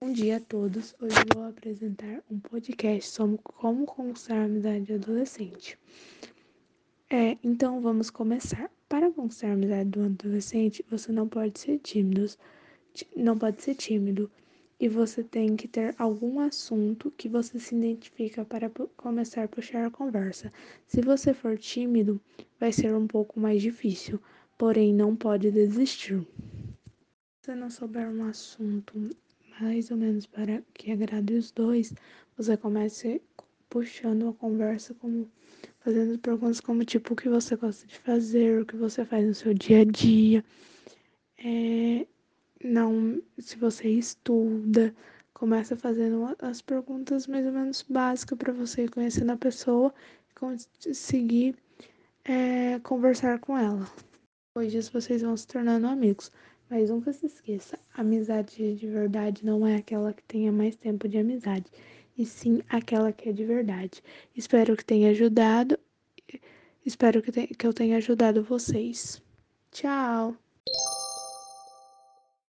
Bom dia a todos. Hoje vou apresentar um podcast sobre como conquistar a amizade adolescente. É, então vamos começar. Para conquistar a amizade do adolescente, você não pode ser tímido, não pode ser tímido e você tem que ter algum assunto que você se identifica para começar a puxar a conversa. Se você for tímido, vai ser um pouco mais difícil, porém não pode desistir. Você não souber um assunto mais ou menos para que agrade os dois, você comece puxando a conversa como fazendo perguntas como tipo o que você gosta de fazer, o que você faz no seu dia a dia. É, não, se você estuda, começa fazendo as perguntas mais ou menos básicas para você ir conhecendo a pessoa e conseguir é, conversar com ela. Disso, vocês vão se tornando amigos. Mas nunca se esqueça, amizade de verdade não é aquela que tenha mais tempo de amizade, e sim aquela que é de verdade. Espero que tenha ajudado. Espero que, que eu tenha ajudado vocês. Tchau!